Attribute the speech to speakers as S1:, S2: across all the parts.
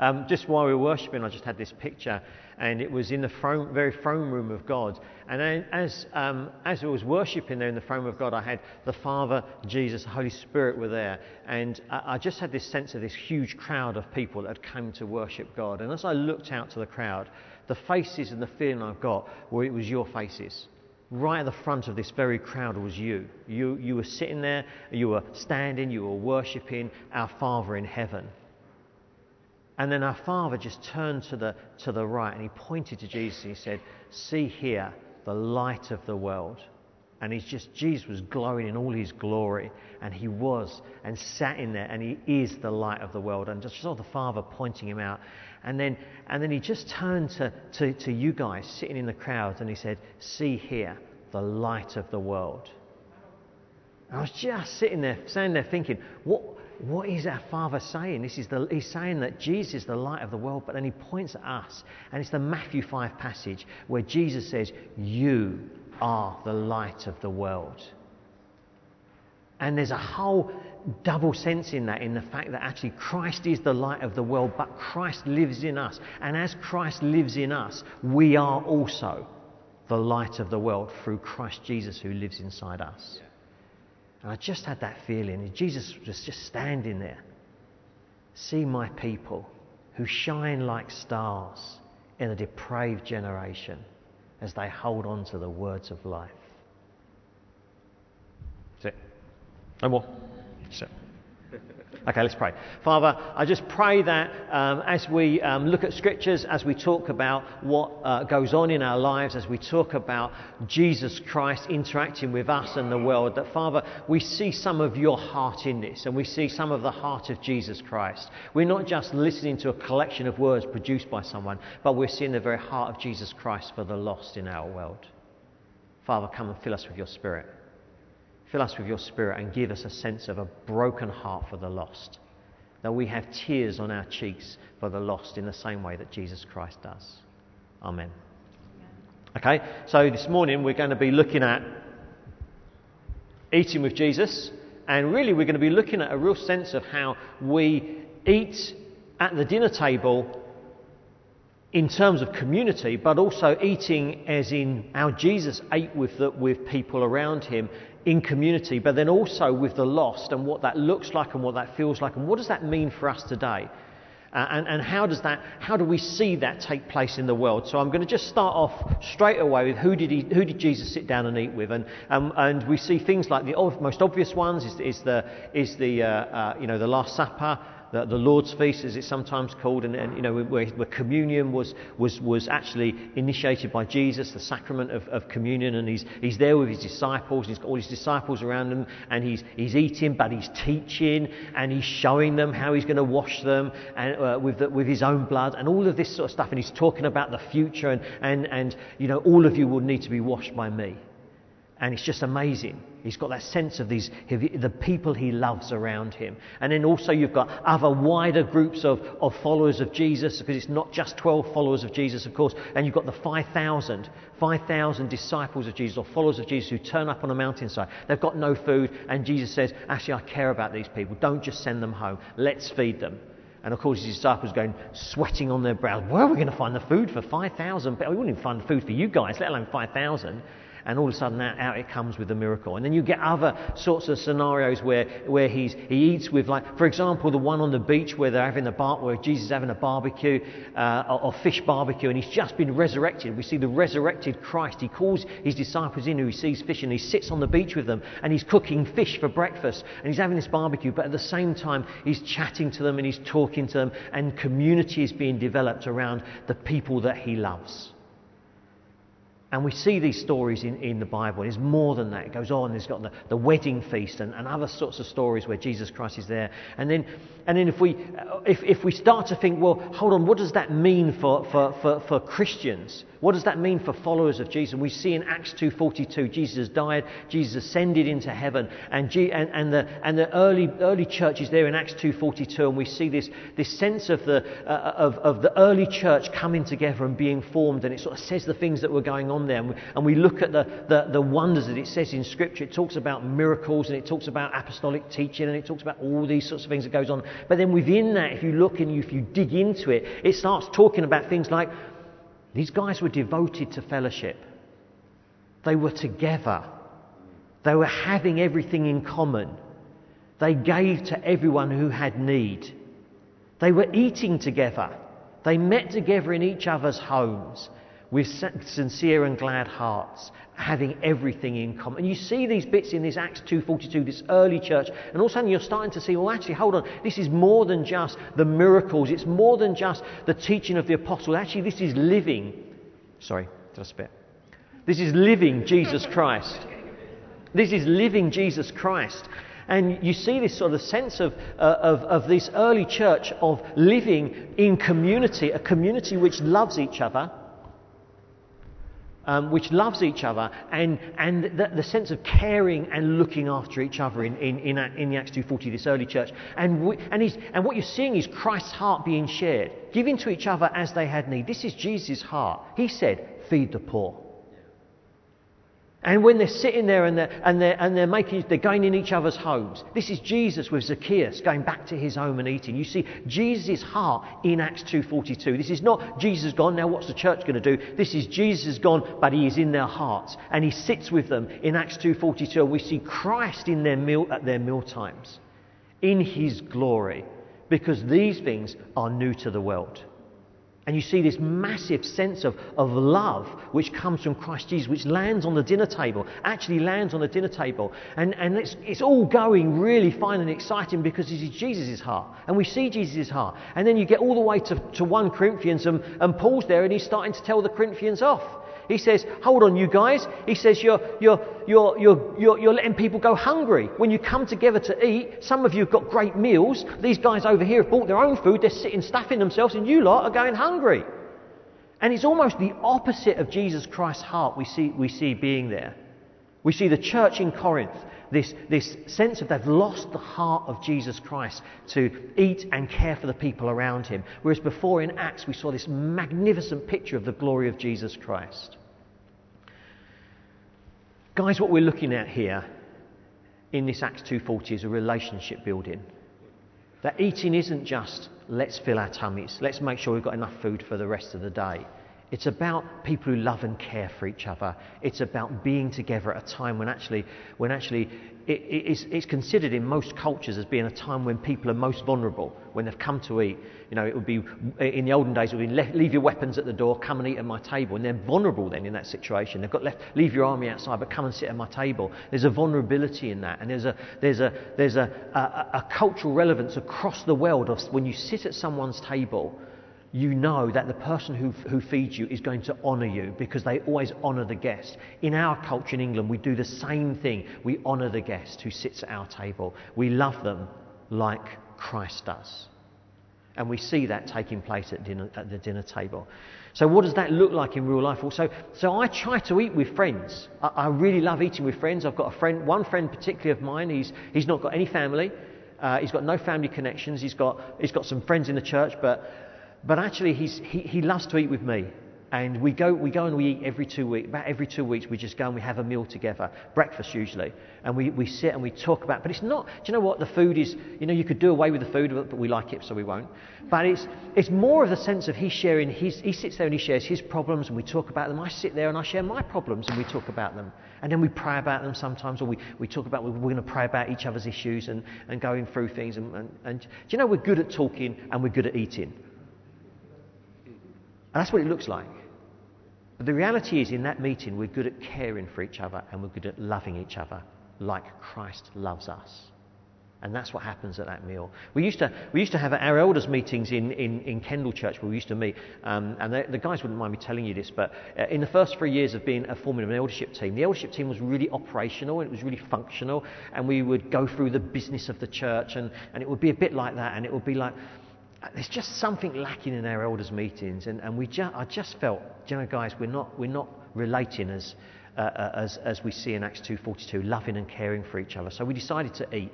S1: Um, just while we were worshipping, I just had this picture, and it was in the throne, very throne room of God. And as, um, as I was worshipping there in the throne of God, I had the Father, Jesus, Holy Spirit were there. And I, I just had this sense of this huge crowd of people that had come to worship God. And as I looked out to the crowd, the faces and the feeling I've got were it was your faces right at the front of this very crowd was you. You, you were sitting there, you were standing, you were worshipping our Father in heaven. And then our father just turned to the, to the right and he pointed to Jesus and he said, See here, the light of the world. And he's just, Jesus was glowing in all his glory. And he was, and sat in there, and he is the light of the world. And just saw the Father pointing him out. And then, and then he just turned to, to, to you guys sitting in the crowd and he said, See here, the light of the world. And I was just sitting there, standing there thinking, what, what is our Father saying? This is the, he's saying that Jesus is the light of the world, but then he points at us. And it's the Matthew 5 passage where Jesus says, You are the light of the world. And there's a whole double sense in that, in the fact that actually Christ is the light of the world, but Christ lives in us. And as Christ lives in us, we are also the light of the world through Christ Jesus who lives inside us. And I just had that feeling. Jesus was just standing there. See my people who shine like stars in a depraved generation as they hold on to the words of life. That's it. No more. That's it. Okay, let's pray. Father, I just pray that um, as we um, look at scriptures, as we talk about what uh, goes on in our lives, as we talk about Jesus Christ interacting with us and the world, that Father, we see some of your heart in this and we see some of the heart of Jesus Christ. We're not just listening to a collection of words produced by someone, but we're seeing the very heart of Jesus Christ for the lost in our world. Father, come and fill us with your Spirit. Fill us with your Spirit and give us a sense of a broken heart for the lost. That we have tears on our cheeks for the lost in the same way that Jesus Christ does. Amen. Okay, so this morning we're going to be looking at eating with Jesus, and really we're going to be looking at a real sense of how we eat at the dinner table in terms of community, but also eating as in how Jesus ate with, the, with people around him in community, but then also with the lost and what that looks like and what that feels like and what does that mean for us today? Uh, and, and how does that, how do we see that take place in the world? So I'm going to just start off straight away with who did, he, who did Jesus sit down and eat with? And, um, and we see things like the most obvious ones is, is the, is the, uh, uh, you know, the Last Supper, the, the Lord's Feast, as it's sometimes called, and, and you know, where, where, communion was, was, was actually initiated by Jesus, the sacrament of, of communion, and he's, he's there with his disciples, he's got all his disciples around him, and he's, he's eating, but he's teaching, and he's showing them how he's going to wash them and, uh, with, the, with his own blood, and all of this sort of stuff, and he's talking about the future, and, and, and you know, all of you will need to be washed by me. And it's just amazing. He's got that sense of these, the people he loves around him. And then also you've got other wider groups of, of followers of Jesus, because it's not just 12 followers of Jesus, of course. And you've got the 5,000, 5,000 disciples of Jesus or followers of Jesus who turn up on a mountainside. They've got no food. And Jesus says, actually, I care about these people. Don't just send them home. Let's feed them. And of course, his disciples are going sweating on their brows. Where are we going to find the food for 5,000? We wouldn't even find the food for you guys, let alone 5,000 and all of a sudden out it comes with a miracle. And then you get other sorts of scenarios where, where he's, he eats with, like, for example, the one on the beach where they're having a bar, where Jesus is having a barbecue, uh, or, or, fish barbecue, and he's just been resurrected. We see the resurrected Christ. He calls his disciples in who he sees fish, and he sits on the beach with them, and he's cooking fish for breakfast, and he's having this barbecue, but at the same time, he's chatting to them and he's talking to them, and community is being developed around the people that he loves. And we see these stories in, in the Bible. It's more than that. It goes on. There's got the, the wedding feast and, and other sorts of stories where Jesus Christ is there. And then, and then if, we, if, if we start to think, well, hold on, what does that mean for, for, for, for Christians? What does that mean for followers of Jesus? And we see in Acts 2.42, Jesus died, Jesus ascended into heaven, and, G, and, and, the, and the early, early church is there in Acts 2.42, and we see this, this sense of the, uh, of, of the early church coming together and being formed, and it sort of says the things that were going on there and we, and we look at the, the, the wonders that it says in Scripture. It talks about miracles and it talks about apostolic teaching and it talks about all these sorts of things that goes on. But then within that, if you look and if you dig into it, it starts talking about things like these guys were devoted to fellowship. They were together. They were having everything in common. They gave to everyone who had need. They were eating together. They met together in each other's homes with sincere and glad hearts, having everything in common. And you see these bits in this Acts 2.42, this early church, and all of a sudden you're starting to see, well, actually, hold on, this is more than just the miracles. It's more than just the teaching of the apostles. Actually, this is living. Sorry, did I spit? This is living Jesus Christ. This is living Jesus Christ. And you see this sort of sense of, uh, of, of this early church of living in community, a community which loves each other. Um, which loves each other, and, and the, the, sense of caring and looking after each other in, in, in, in the Acts 2.40, this early church. And, we, and, and what you're seeing is Christ's heart being shared, giving to each other as they had need. This is Jesus' heart. He said, feed the poor. And when they're sitting there and they're, and they're, and they're, making, they're going in each other's homes, this is Jesus with Zacchaeus going back to his home and eating. You see Jesus' heart in Acts 2.42. This is not Jesus gone, now what's the church going to do? This is Jesus gone, but he is in their hearts. And he sits with them in Acts 2.42 and we see Christ in their meal, at their meal times, in his glory, because these things are new to the world. And you see this massive sense of, of love which comes from Christ Jesus, which lands on the dinner table, actually lands on the dinner table. And, and it's, it's all going really fine and exciting because this is Jesus' heart. And we see Jesus' heart. And then you get all the way to, to 1 Corinthians, and, and Paul's there, and he's starting to tell the Corinthians off. He says, Hold on, you guys. He says, you're, you're, you're, you're, you're, you're letting people go hungry. When you come together to eat, some of you have got great meals. These guys over here have bought their own food. They're sitting stuffing themselves, and you lot are going hungry. And it's almost the opposite of Jesus Christ's heart we see, we see being there. We see the church in Corinth, this, this sense of they've lost the heart of Jesus Christ to eat and care for the people around him. Whereas before in Acts, we saw this magnificent picture of the glory of Jesus Christ. Guys, what we're looking at here in this Acts 2:40 is a relationship building. That eating isn't just let's fill our tummies, let's make sure we've got enough food for the rest of the day. It's about people who love and care for each other. It's about being together at a time when actually, when actually it, it's, it's, considered in most cultures as being a time when people are most vulnerable, when they've come to eat. You know, it would be, in the olden days, it would be leave your weapons at the door, come and eat at my table. And they're vulnerable then in that situation. They've got left, leave your army outside, but come and sit at my table. There's a vulnerability in that. And there's a, there's a, there's a, a, a cultural relevance across the world of when you sit at someone's table you know that the person who, who feeds you is going to honour you because they always honour the guest. In our culture in England, we do the same thing. We honour the guest who sits at our table. We love them like Christ does. And we see that taking place at, dinner, at the dinner table. So, what does that look like in real life? Also, so I try to eat with friends. I, I really love eating with friends. I've got a friend, one friend particularly of mine. He's, he's not got any family. Uh, he's got no family connections. He's got, he's got some friends in the church, but but actually, he, he loves to eat with me. And we go, we go and we eat every two weeks. About every two weeks, we just go and we have a meal together, breakfast usually. And we, we sit and we talk about. But it's not. Do you know what the food is? You know, you could do away with the food, but we like it, so we won't. But it's it's more of the sense of he's sharing. His, he sits there and he shares his problems, and we talk about them. I sit there and I share my problems, and we talk about them. And then we pray about them sometimes, or we, we talk about we're going to pray about each other's issues and, and going through things. And, and, and do you know we're good at talking and we're good at eating. That's what it looks like. But the reality is, in that meeting, we're good at caring for each other and we're good at loving each other like Christ loves us. And that's what happens at that meal. We used to, we used to have our elders' meetings in, in, in Kendal Church where we used to meet. Um, and the, the, guys wouldn't mind me telling you this, but uh, in the first three years of being a forming of an eldership team, the eldership team was really operational and it was really functional. And we would go through the business of the church and, and it would be a bit like that. And it would be like, there's just something lacking in our elders' meetings, and, and we ju- I just felt, you know, guys, we're not, we're not relating as, uh, uh as, as we see in Acts 2.42, loving and caring for each other. So we decided to eat,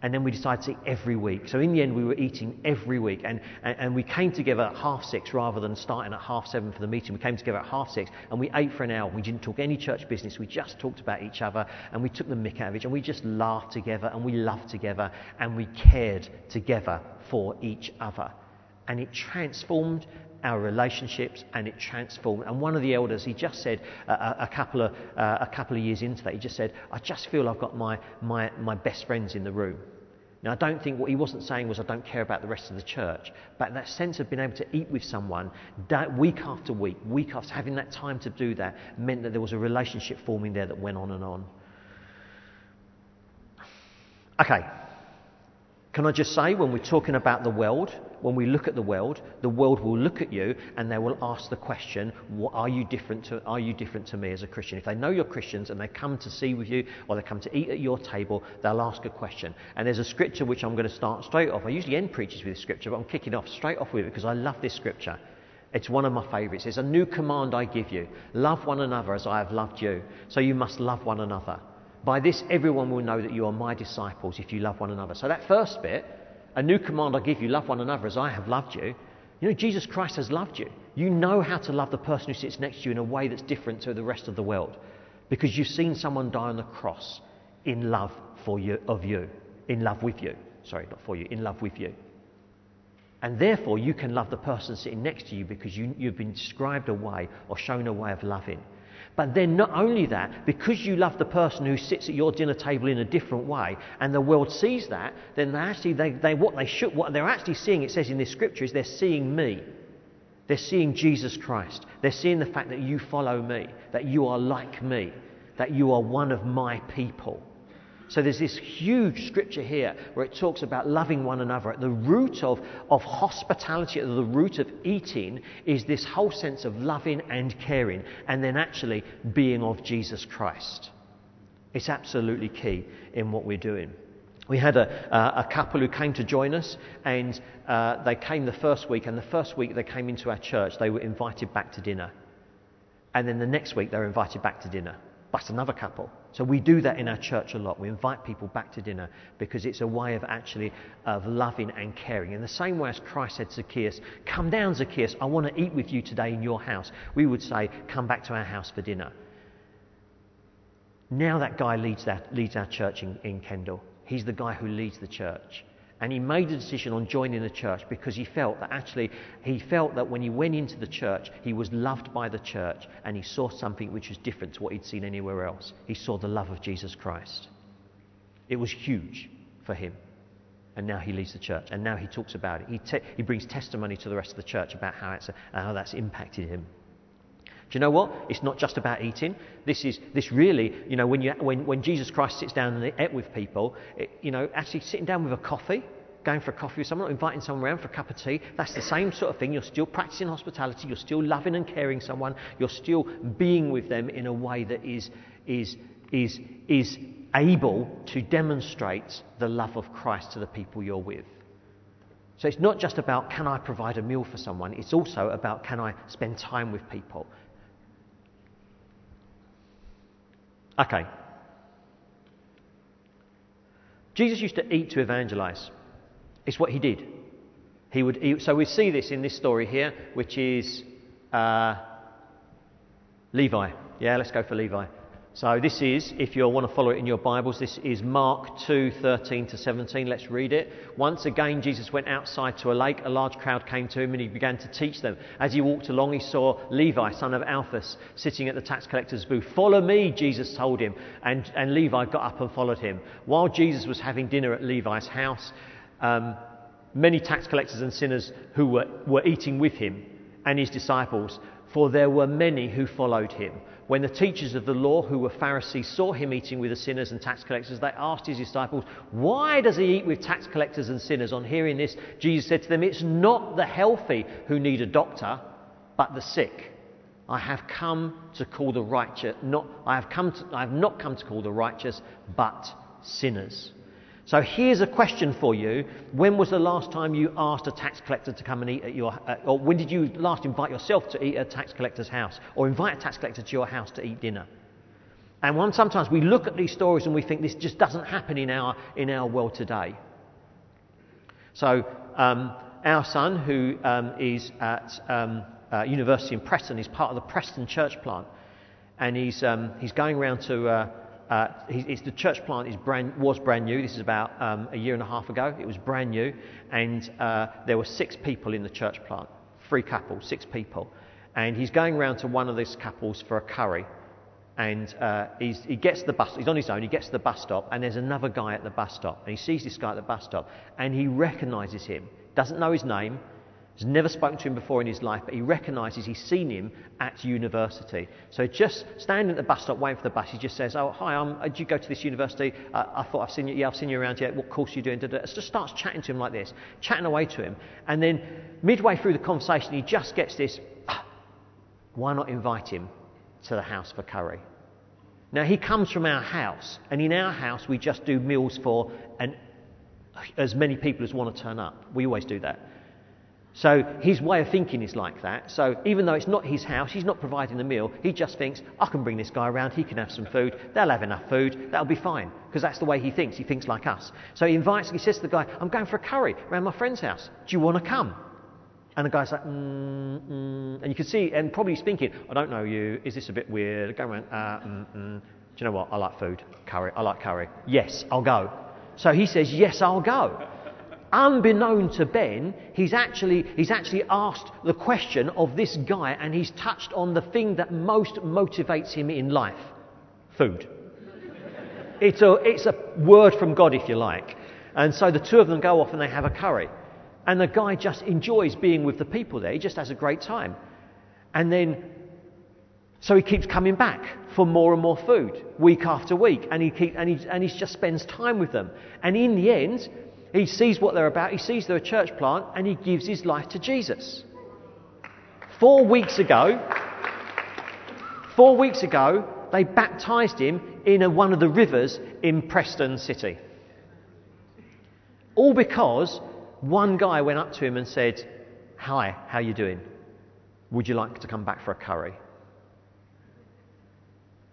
S1: And then we decided to eat every week. So in the end, we were eating every week. And, and, and, we came together at half six rather than starting at half seven for the meeting. We came together at half six and we ate for an hour. We didn't talk any church business. We just talked about each other and we took the mick out of it. And we just laughed together and we loved together and we cared together for each other. And it transformed our relationships and it transformed. And one of the elders, he just said uh, a, couple of, uh, a couple of years into that, he just said, I just feel I've got my, my, my best friends in the room. Now, I don't think what he wasn't saying was I don't care about the rest of the church, but that sense of being able to eat with someone week after week, week after having that time to do that, meant that there was a relationship forming there that went on and on. Okay, can I just say, when we're talking about the world, when we look at the world, the world will look at you and they will ask the question, are you different to, are you different to me as a Christian? If they know you're Christians and they come to see with you or they come to eat at your table, they'll ask a question. And there's a scripture which I'm going to start straight off. I usually end preachers with this scripture, but I'm kicking off straight off with it because I love this scripture. It's one of my favourites. It's a new command I give you. Love one another as I have loved you. So you must love one another. By this, everyone will know that you are my disciples if you love one another. So, that first bit, a new command I give you love one another as I have loved you. You know, Jesus Christ has loved you. You know how to love the person who sits next to you in a way that's different to the rest of the world because you've seen someone die on the cross in love for you, of you, in love with you. Sorry, not for you, in love with you. And therefore, you can love the person sitting next to you because you, you've been described a way or shown a way of loving. But then, not only that, because you love the person who sits at your dinner table in a different way, and the world sees that, then they actually, they, they, what they should, what they're actually seeing, it says in this scripture, is they're seeing me. They're seeing Jesus Christ. They're seeing the fact that you follow me, that you are like me, that you are one of my people. So there's this huge scripture here where it talks about loving one another. At the root of, of hospitality, at the root of eating, is this whole sense of loving and caring, and then actually being of Jesus Christ. It's absolutely key in what we're doing. We had a, uh, a couple who came to join us, and uh, they came the first week, and the first week they came into our church, they were invited back to dinner. And then the next week they were invited back to dinner. But another couple. So we do that in our church a lot. We invite people back to dinner because it's a way of actually of loving and caring. In the same way as Christ said to Zacchaeus, "Come down, Zacchaeus. I want to eat with you today in your house." We would say, "Come back to our house for dinner." Now that guy leads, that, leads our church in, in Kendal. He's the guy who leads the church. And he made a decision on joining the church because he felt that actually, he felt that when he went into the church, he was loved by the church and he saw something which was different to what he'd seen anywhere else. He saw the love of Jesus Christ. It was huge for him. And now he leads the church. And now he talks about it. He, te- he brings testimony to the rest of the church about how, it's, how that's impacted him. Do you know what? It's not just about eating. This is this really, you know, when, you, when, when Jesus Christ sits down and ate with people, it, you know, actually sitting down with a coffee, going for a coffee with someone, inviting someone around for a cup of tea, that's the same sort of thing. You're still practicing hospitality, you're still loving and caring someone, you're still being with them in a way that is, is, is, is able to demonstrate the love of Christ to the people you're with. So it's not just about can I provide a meal for someone, it's also about can I spend time with people. Okay. Jesus used to eat to evangelize. It's what he did. He would, he, so we see this in this story here, which is uh, Levi. Yeah, let's go for Levi. So this is, if you want to follow it in your Bibles, this is Mark 2, 13 to 17. Let's read it. Once again, Jesus went outside to a lake. A large crowd came to him and he began to teach them. As he walked along, he saw Levi, son of Alphaeus, sitting at the tax collector's booth. Follow me, Jesus told him. And, and Levi got up and followed him. While Jesus was having dinner at Levi's house, um, many tax collectors and sinners who were, were eating with him and his disciples, for there were many who followed him. When the teachers of the law, who were Pharisees, saw him eating with the sinners and tax collectors, they asked his disciples, Why does he eat with tax collectors and sinners? On hearing this, Jesus said to them, It's not the healthy who need a doctor, but the sick. I have come to call the righteous, not, I have, come to, I have not come to call the righteous, but sinners. So here's a question for you. When was the last time you asked a tax collector to come and eat at your, uh, or when did you last invite yourself to eat at a tax collector's house, or invite a tax collector to your house to eat dinner? And one, sometimes we look at these stories and we think this just doesn't happen in our, in our world today. So, um, our son, who um, is at um, uh, university in Preston, is part of the Preston church plant. And he's, um, he's going around to, uh, uh, the church plant brand, was brand new. This is about um, a year and a half ago. It was brand new. And uh, there were six people in the church plant, three couples, six people. And he's going around to one of these couples for a curry and uh, he gets the bus. He's on his own. He gets to the bus stop, and there's another guy at the bus stop, and he sees this guy at the bus stop, and he recognises him. Doesn't know his name. Has never spoken to him before in his life, but he recognises he's seen him at university. So just standing at the bus stop waiting for the bus, he just says, "Oh, hi, I'm, uh, did you go to this university? Uh, I thought I've seen you. Yeah, I've seen you around here. What course are you doing?" So just starts chatting to him like this, chatting away to him, and then midway through the conversation, he just gets this. Ah, why not invite him to the house for curry. Now, he comes from our house, and in our house, we just do meals for an, as many people as want to turn up. We always do that. So his way of thinking is like that. So even though it's not his house, he's not providing the meal, he just thinks, I can bring this guy around, he can have some food, they'll have enough food, that'll be fine. Because that's the way he thinks. He thinks like us. So he invites, he says to the guy, I'm going for a curry around my friend's house. Do you want to come? And the guy's like, mm, mm. and you can see, and probably he's thinking, I don't know you, is this a bit weird? Go around, uh, mm, mm. do you know what? I like food, curry, I like curry. Yes, I'll go. So he says, yes, I'll go. Unbeknown to Ben, he's actually, he's actually asked the question of this guy and he's touched on the thing that most motivates him in life food. it's, a, it's a word from God, if you like. And so the two of them go off and they have a curry. And the guy just enjoys being with the people there. He just has a great time. And then, so he keeps coming back for more and more food week after week. And he, keep, and, he, and he just spends time with them. And in the end, he sees what they're about. He sees they're a church plant and he gives his life to Jesus. Four weeks ago, four weeks ago, they baptized him in a, one of the rivers in Preston City. All because one guy went up to him and said, Hi, how you doing? Would you like to come back for a curry?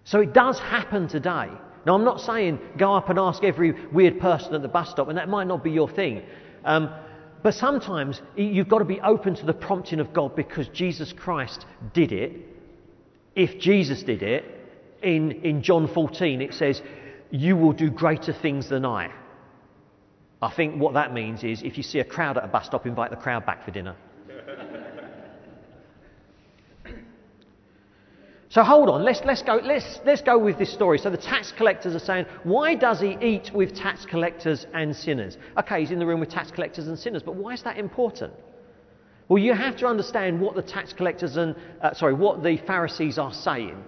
S1: So it does happen today. Now, I'm not saying go up and ask every weird person at the bus stop, and that might not be your thing. Um, but sometimes you've got to be open to the prompting of God because Jesus Christ did it. If Jesus did it, in, in John 14, it says, You will do greater things than I. I think what that means is if you see a crowd at a bus stop, invite the crowd back for dinner. So hold on, let's, let's, go, let's, let's go with this story. So the tax collectors are saying, why does he eat with tax collectors and sinners? Okay, he's in the room with tax collectors and sinners, but why is that important? Well, you have to understand what the tax collectors and, uh, sorry, what the Pharisees are saying.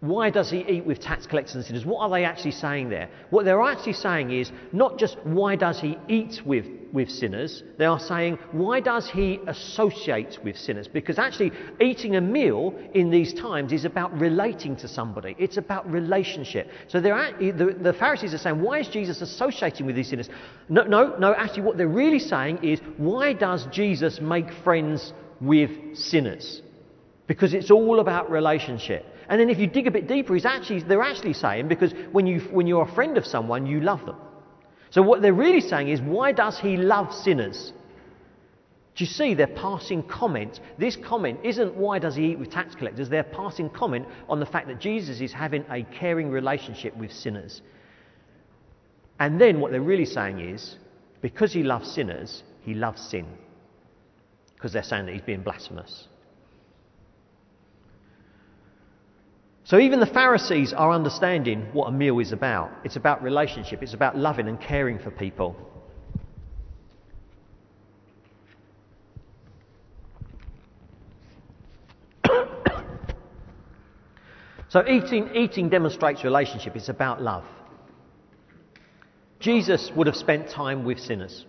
S1: Why does he eat with tax collectors and sinners? What are they actually saying there? What they're actually saying is not just why does he eat with, with sinners, they are saying why does he associate with sinners? Because actually, eating a meal in these times is about relating to somebody, it's about relationship. So they're, the, the Pharisees are saying, why is Jesus associating with these sinners? No, no, no, actually, what they're really saying is, why does Jesus make friends with sinners? Because it's all about relationship. And then if you dig a bit deeper, he's actually, they're actually saying because when, you, when you're a friend of someone, you love them. So what they're really saying is, why does he love sinners? Do you see they're passing comment? This comment isn't why does he eat with tax collectors, they're passing comment on the fact that Jesus is having a caring relationship with sinners. And then what they're really saying is, because he loves sinners, he loves sin. Because they're saying that he's being blasphemous. So even the Pharisees are understanding what a meal is about. It's about relationship, it's about loving and caring for people. so eating, eating demonstrates relationship, it's about love. Jesus would have spent time with sinners.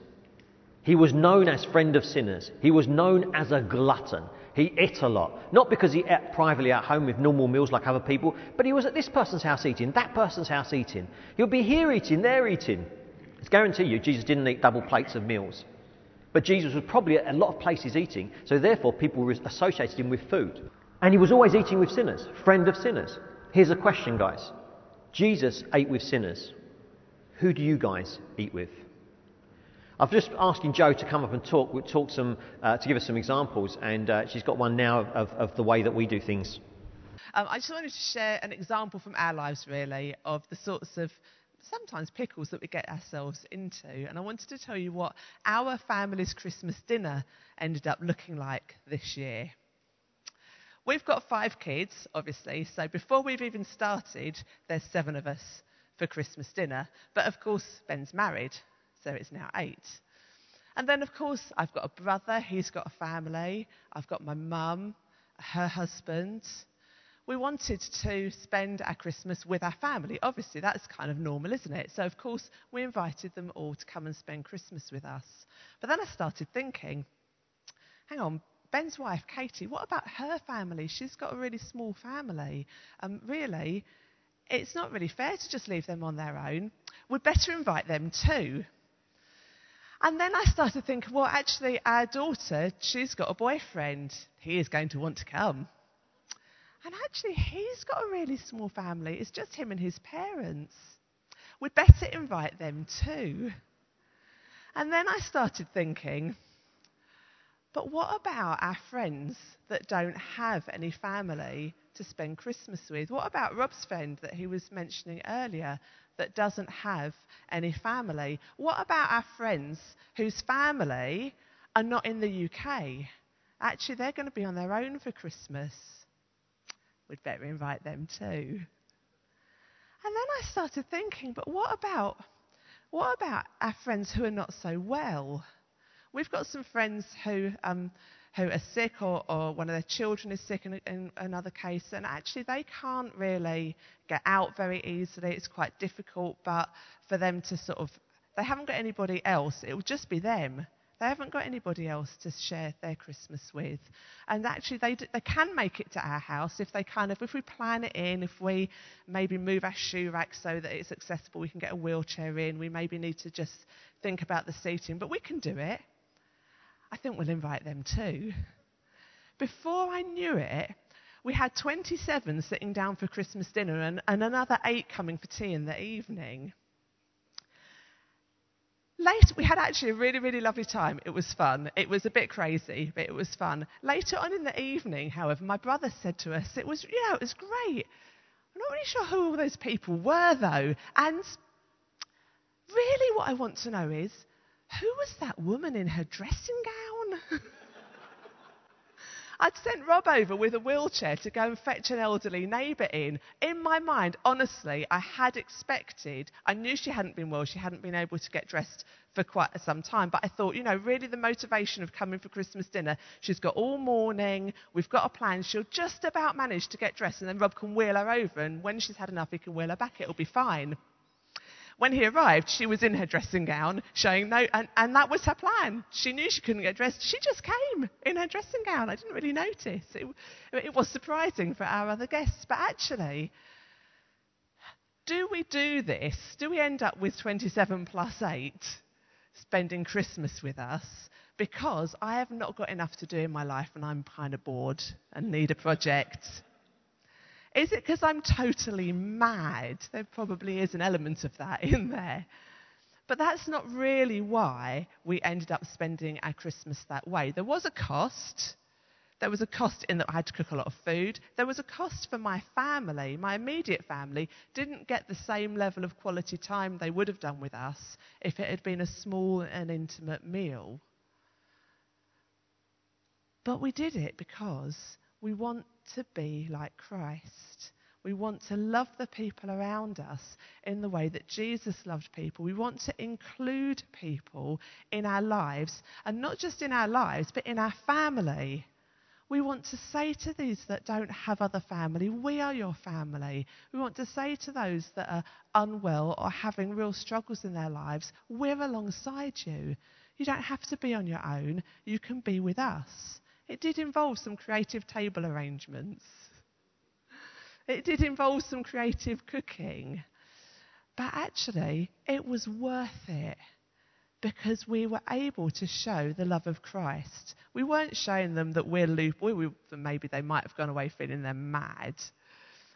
S1: He was known as friend of sinners. He was known as a glutton. He ate a lot. Not because he ate privately at home with normal meals like other people, but he was at this person's house eating, that person's house eating. He'll be here eating, there eating. I guarantee you, Jesus didn't eat double plates of meals. But Jesus was probably at a lot of places eating, so therefore people associated him with food. And he was always eating with sinners, friend of sinners. Here's a question, guys Jesus ate with sinners. Who do you guys eat with? I've just asking Joe to come up and talk, talk some, uh, to give us some examples, and uh, she's got one now of, of the way that we do things.
S2: Um, I just wanted to share an example from our lives, really, of the sorts of sometimes pickles that we get ourselves into. And I wanted to tell you what our family's Christmas dinner ended up looking like this year. We've got five kids, obviously, so before we've even started, there's seven of us for Christmas dinner. But of course, Ben's married, so it's now eight. And then, of course, I've got a brother, he's got a family. I've got my mum, her husband. We wanted to spend our Christmas with our family. Obviously, that's kind of normal, isn't it? So, of course, we invited them all to come and spend Christmas with us. But then I started thinking, hang on, Ben's wife, Katie, what about her family? She's got a really small family. Um, really, it's not really fair to just leave them on their own. We'd better invite them too. And then I started thinking, well, actually, our daughter, she's got a boyfriend. He is going to want to come. And actually, he's got a really small family. It's just him and his parents. We'd better invite them too. And then I started thinking, but what about our friends that don't have any family to spend Christmas with? What about Rob's friend that he was mentioning earlier that doesn't have any family? What about our friends whose family are not in the UK? Actually, they're going to be on their own for Christmas. We'd better invite them too. And then I started thinking, but what about what about our friends who are not so well? We've got some friends who um, who are sick or, or one of their children is sick in, in, another case, and actually they can't really get out very easily. It's quite difficult, but for them to sort of, they haven't got anybody else. It will just be them. They haven't got anybody else to share their Christmas with. And actually, they, they can make it to our house if they kind of, if we plan it in, if we maybe move our shoe rack so that it's accessible, we can get a wheelchair in. We maybe need to just think about the seating, but we can do it. I think we'll invite them too. Before I knew it, we had 27 sitting down for Christmas dinner and, and another eight coming for tea in the evening. Later, we had actually a really, really lovely time. It was fun. It was a bit crazy, but it was fun. Later on in the evening, however, my brother said to us, it was, know, it was great. I'm not really sure who all those people were, though. And really, what I want to know is who was that woman in her dressing gown? I'd sent Rob over with a wheelchair to go and fetch an elderly neighbour in. In my mind, honestly, I had expected, I knew she hadn't been well, she hadn't been able to get dressed for quite some time, but I thought, you know, really the motivation of coming for Christmas dinner, she's got all morning, we've got a plan, she'll just about manage to get dressed, and then Rob can wheel her over, and when she's had enough, he can wheel her back, it'll be fine. When he arrived, she was in her dressing gown, showing no, and, and that was her plan. She knew she couldn't get dressed. She just came in her dressing gown. I didn't really notice. It, it was surprising for our other guests, but actually, do we do this? Do we end up with 27 plus 8 spending Christmas with us because I have not got enough to do in my life and I'm kind of bored and need a project? Is it because I'm totally mad? There probably is an element of that in there. But that's not really why we ended up spending our Christmas that way. There was a cost. There was a cost in that I had to cook a lot of food. There was a cost for my family. My immediate family didn't get the same level of quality time they would have done with us if it had been a small and intimate meal. But we did it because we want to be like Christ. We want to love the people around us in the way that Jesus loved people. We want to include people in our lives, and not just in our lives, but in our family. We want to say to these that don't have other family, we are your family. We want to say to those that are unwell or having real struggles in their lives, we're alongside you. You don't have to be on your own, you can be with us. It did involve some creative table arrangements. It did involve some creative cooking. But actually, it was worth it because we were able to show the love of Christ. We weren't showing them that we're we, maybe they might have gone away feeling they're mad.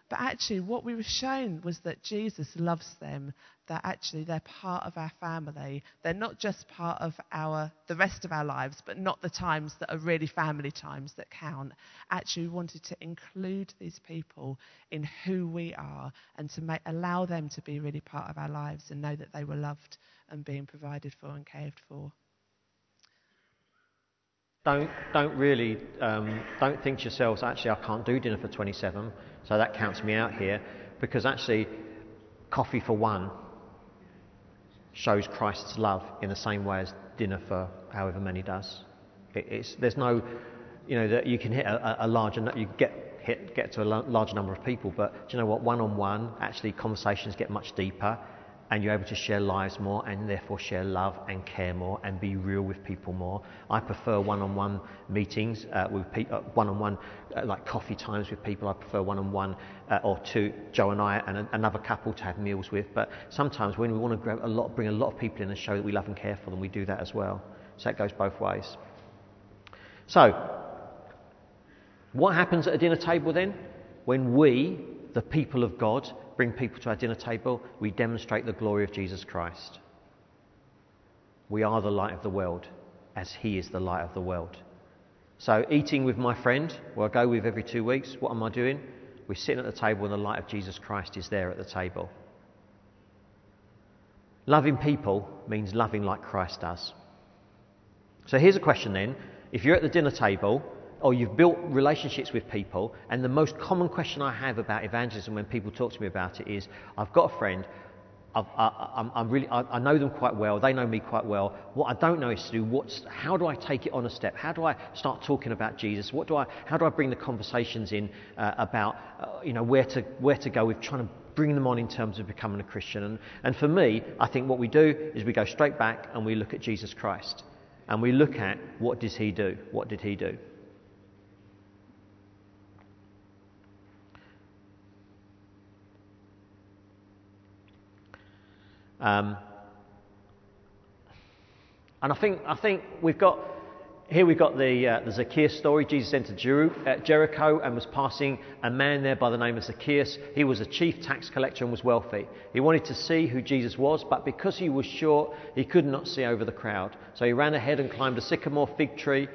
S2: But actually, what we were shown was that Jesus loves them, that actually they're part of our family. They're not just part of our, the rest of our lives, but not the times that are really family times that count. Actually, we wanted to include these people in who we are and to make, allow them to be really part of our lives and know that they were loved and being provided for and cared for
S1: don't don't really um, don't think to yourselves actually I can't do dinner for 27 so that counts me out here because actually coffee for one shows Christ's love in the same way as dinner for however many does. It, there's no you know that you can hit a, a larger you get hit get to a large number of people but do you know what? One on one actually conversations get much deeper and you're able to share lives more and therefore share love and care more and be real with people more. I prefer one-on-one meetings uh, with people, uh, one-on-one uh, like coffee times with people. I prefer one-on-one uh, or two, Joe and I and a, another couple to have meals with. But sometimes when we want to a lot, bring a lot of people in and show that we love and care for them, we do that as well. So it goes both ways. So, what happens at a dinner table then? When we, the people of God, bring people to our dinner table, we demonstrate the glory of Jesus Christ. We are the light of the world, as He is the light of the world. So, eating with my friend, who I go with every two weeks, what am I doing? We're sitting at the table and the light of Jesus Christ is there at the table. Loving people means loving like Christ does. So, here's a question then. If you're at the dinner table or you've built relationships with people, and the most common question I have about evangelism when people talk to me about it is I've got a friend, i am really, I, I, know them quite well, they know me quite well. What I don't know is to do what's, how do I take it on a step? How do I start talking about Jesus? What do I, how do I bring the conversations in uh, about uh, you know, where, to, where to go with trying to bring them on in terms of becoming a Christian? And, and for me, I think what we do is we go straight back and we look at Jesus Christ. And we look at what does he do? What did he do? Um, and I think, I think we've got, here we've got the, uh, the Zacchaeus story. Jesus entered uh, Jericho and was passing a man there by the name of Zacchaeus. He was a chief tax collector and was wealthy. He wanted to see who Jesus was, but because he was short, he could not see over the crowd. So he ran ahead and climbed a sycamore fig tree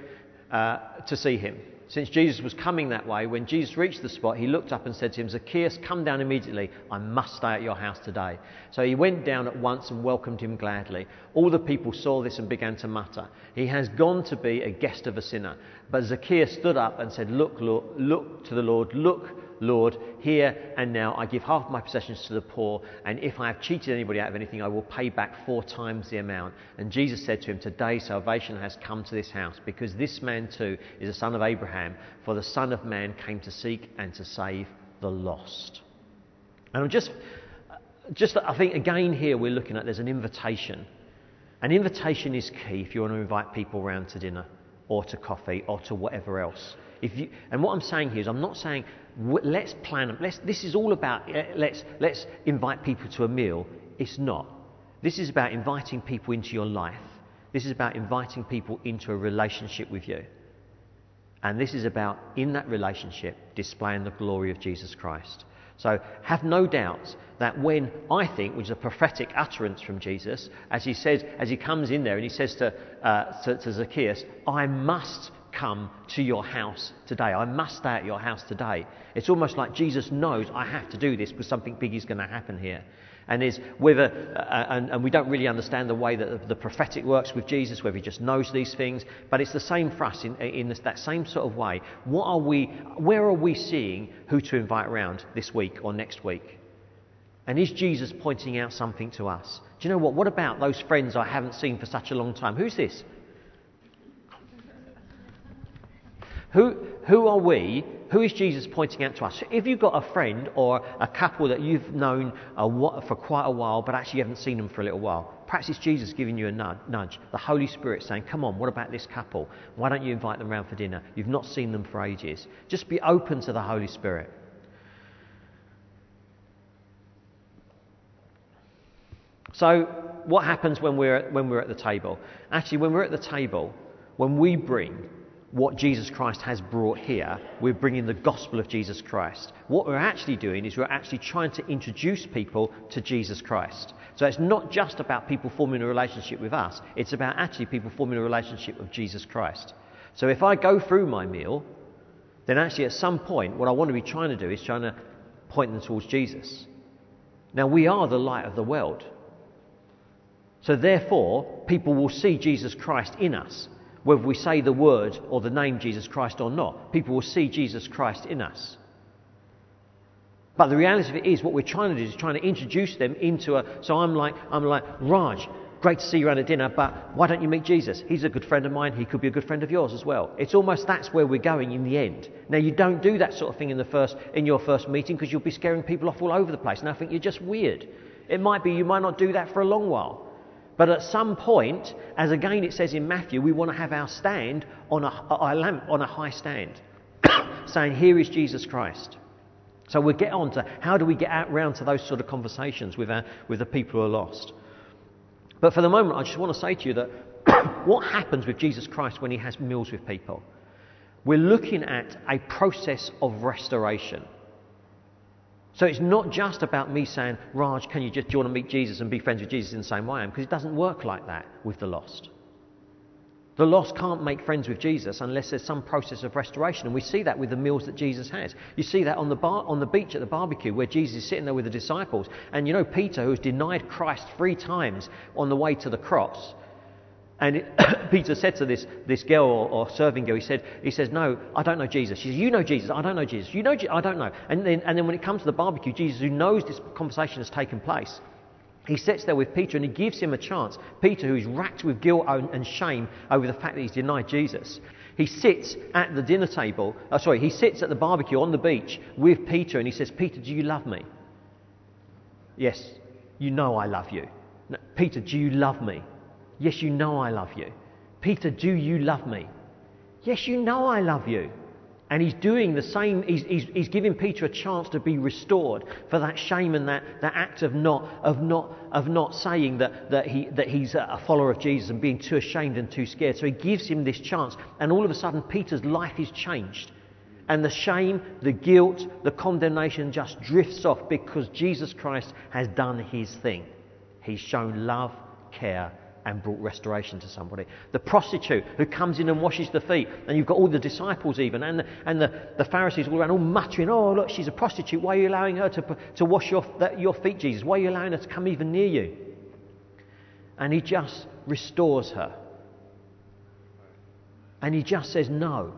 S1: uh, to see him. Since Jesus was coming that way, when Jesus reached the spot, he looked up and said to him, Zacchaeus, come down immediately. I must stay at your house today. So he went down at once and welcomed him gladly. All the people saw this and began to mutter, He has gone to be a guest of a sinner. But Zacchaeus stood up and said, Look, Lord, look to the Lord, look Lord, here and now I give half my possessions to the poor, and if I have cheated anybody out of anything, I will pay back four times the amount. And Jesus said to him, Today salvation has come to this house, because this man too is a son of Abraham, for the Son of Man came to seek and to save the lost. And I'm just, just I think again here we're looking at there's an invitation. An invitation is key if you want to invite people around to dinner or to coffee or to whatever else. If you, and what I'm saying here is, I'm not saying let's plan, let's, this is all about uh, let's, let's invite people to a meal. It's not. This is about inviting people into your life. This is about inviting people into a relationship with you. And this is about, in that relationship, displaying the glory of Jesus Christ. So have no doubts that when I think, which is a prophetic utterance from Jesus, as he says, as he comes in there and he says to, uh, to, to Zacchaeus, I must come to your house today. I must stay at your house today. It's almost like Jesus knows I have to do this because something big is going to happen here. And is whether, uh, and, and, we don't really understand the way that the, the, prophetic works with Jesus, whether he just knows these things, but it's the same for us in, in this, that same sort of way. What are we, where are we seeing who to invite around this week or next week? And is Jesus pointing out something to us? Do you know what? What about those friends I haven't seen for such a long time? Who's this? Who, who are we? Who is Jesus pointing out to us? If you've got a friend or a couple that you've known for quite a while, but actually you haven't seen them for a little while, perhaps it's Jesus giving you a nudge. The Holy Spirit saying, Come on, what about this couple? Why don't you invite them round for dinner? You've not seen them for ages. Just be open to the Holy Spirit. So, what happens when we're, when we're at the table? Actually, when we're at the table, when we bring what Jesus Christ has brought here. We're bringing the gospel of Jesus Christ. What we're actually doing is we're actually trying to introduce people to Jesus Christ. So it's not just about people forming a relationship with us, it's about actually people forming a relationship with Jesus Christ. So if I go through my meal, then actually at some point, what I want to be trying to do is trying to point them towards Jesus. Now, we are the light of the world. So, therefore, people will see Jesus Christ in us whether we say the word or the name Jesus Christ or not, people will see Jesus Christ in us. But the reality of it is, what we're trying to do is trying to introduce them into a. So I'm like, I'm like, Raj, great to see you around at dinner, but why don't you meet Jesus? He's a good friend of mine. He could be a good friend of yours as well. It's almost that's where we're going in the end. Now you don't do that sort of thing in the first in your first meeting because you'll be scaring people off all over the place, and I think you're just weird. It might be you might not do that for a long while. But at some point, as again it says in Matthew, we want to have our stand on a, lamp on a high stand, saying, Here is Jesus Christ. So we'll get on to how do we get out round to those sort of conversations with, our, with the people who are lost. But for the moment, I just want to say to you that what happens with Jesus Christ when he has meals with people? We're looking at a process of restoration. So it's not just about me saying, Raj, can you just, do you want to meet Jesus and be friends with Jesus in the same way I am? Because it doesn't work like that with the lost. The lost can't make friends with Jesus unless there's some process of restoration. And we see that with the meals that Jesus has. You see that on the, bar, on the beach at the barbecue where Jesus is sitting there with the disciples. And you know, Peter, who's denied Christ three times on the way to the cross, and it, Peter said to this, this girl or, or, serving girl, he said, he says, No, I don't know Jesus. She says, You know Jesus. I don't know Jesus. You know Je- I don't know. And then, and then when it comes to the barbecue, Jesus, who knows this conversation has taken place, he sits there with Peter and he gives him a chance. Peter, who is racked with guilt and shame over the fact that he's denied Jesus, he sits at the dinner table, uh, sorry, he sits at the barbecue on the beach with Peter and he says, Peter, do you love me? Yes, you know I love you. No, Peter, do you love me? Yes, you know I love you. Peter, do you love me? Yes, you know I love you. And he's doing the same, he's, he's, he's, giving Peter a chance to be restored for that shame and that, that act of not, of not, of not saying that, that, he, that he's a follower of Jesus and being too ashamed and too scared. So he gives him this chance, and all of a sudden, Peter's life is changed. And the shame, the guilt, the condemnation just drifts off because Jesus Christ has done his thing. He's shown love, care, and brought restoration to somebody. The prostitute who comes in and washes the feet, and you've got all the disciples even, and the, and the, the Pharisees all around, all muttering, Oh, look, she's a prostitute. Why are you allowing her to, to wash your, that, your feet, Jesus? Why are you allowing her to come even near you? And he just restores her. And he just says, No.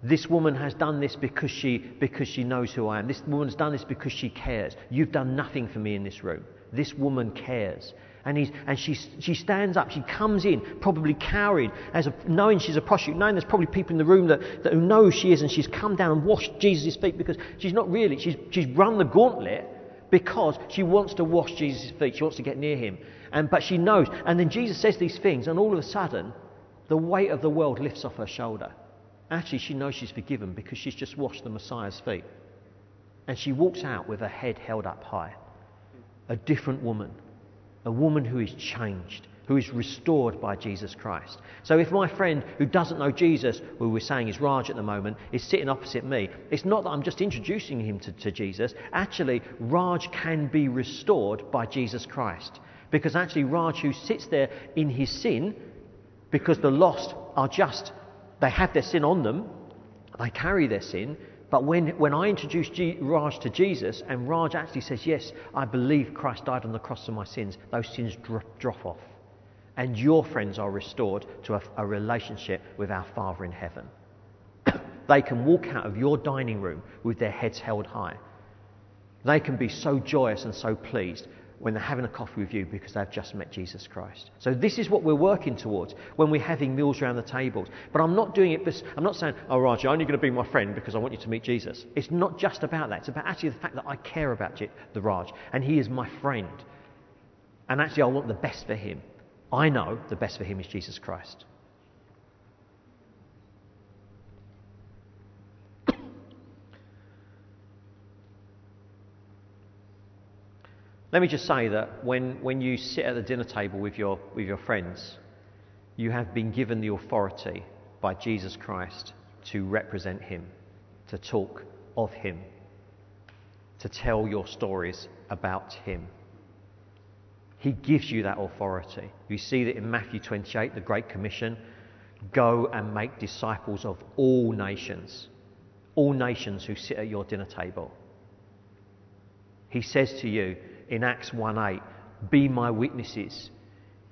S1: This woman has done this because she, because she knows who I am. This woman's done this because she cares. You've done nothing for me in this room. This woman cares. And, he's, and she, she stands up, she comes in, probably cowering, as a, knowing she's a prostitute, knowing there's probably people in the room that, that who know she is, and she's come down and washed Jesus' feet because she's not really, she's, she's run the gauntlet because she wants to wash Jesus' feet, she wants to get near him. And, but she knows. And then Jesus says these things, and all of a sudden, the weight of the world lifts off her shoulder. Actually, she knows she's forgiven because she's just washed the Messiah's feet. And she walks out with her head held up high. A different woman a woman who is changed, who is restored by Jesus Christ. So if my friend who doesn't know Jesus, who we're saying is Raj at the moment, is sitting opposite me, it's not that I'm just introducing him to, to Jesus. Actually, Raj can be restored by Jesus Christ. Because actually, Raj, who sits there in his sin, because the lost are just, they have their sin on them, they carry their sin, but when, when I introduce G- Raj to Jesus, and Raj actually says, Yes, I believe Christ died on the cross for my sins, those sins drop, drop off. And your friends are restored to a, a relationship with our Father in heaven. they can walk out of your dining room with their heads held high. They can be so joyous and so pleased when they're having a coffee with you because they've just met Jesus Christ. So this is what we're working towards when we're having meals around the tables. But I'm not doing it, I'm not saying, oh, Raj, you're only going to be my friend because I want you to meet Jesus. It's not just about that. It's about actually the fact that I care about the Raj and he is my friend. And actually I want the best for him. I know the best for him is Jesus Christ. Let me just say that when, when you sit at the dinner table with your, with your friends, you have been given the authority by Jesus Christ to represent Him, to talk of Him, to tell your stories about Him. He gives you that authority. You see that in Matthew 28, the Great Commission go and make disciples of all nations, all nations who sit at your dinner table. He says to you in Acts 1 8, Be my witnesses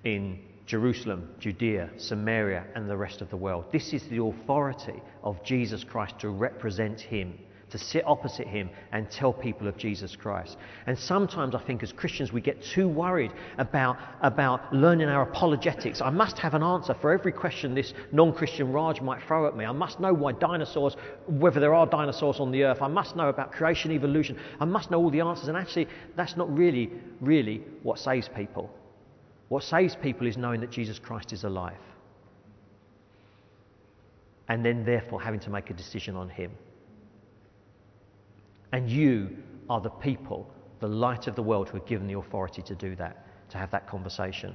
S1: in Jerusalem, Judea, Samaria, and the rest of the world. This is the authority of Jesus Christ to represent Him to sit opposite him and tell people of Jesus Christ. And sometimes I think as Christians we get too worried about, about learning our apologetics. I must have an answer for every question this non Christian Raj might throw at me. I must know why dinosaurs, whether there are dinosaurs on the earth. I must know about creation, evolution. I must know all the answers. And actually, that's not really, really what saves people. What saves people is knowing that Jesus Christ is alive. And then, therefore, having to make a decision on Him. And you are the people, the light of the world, who are given the authority to do that, to have that conversation.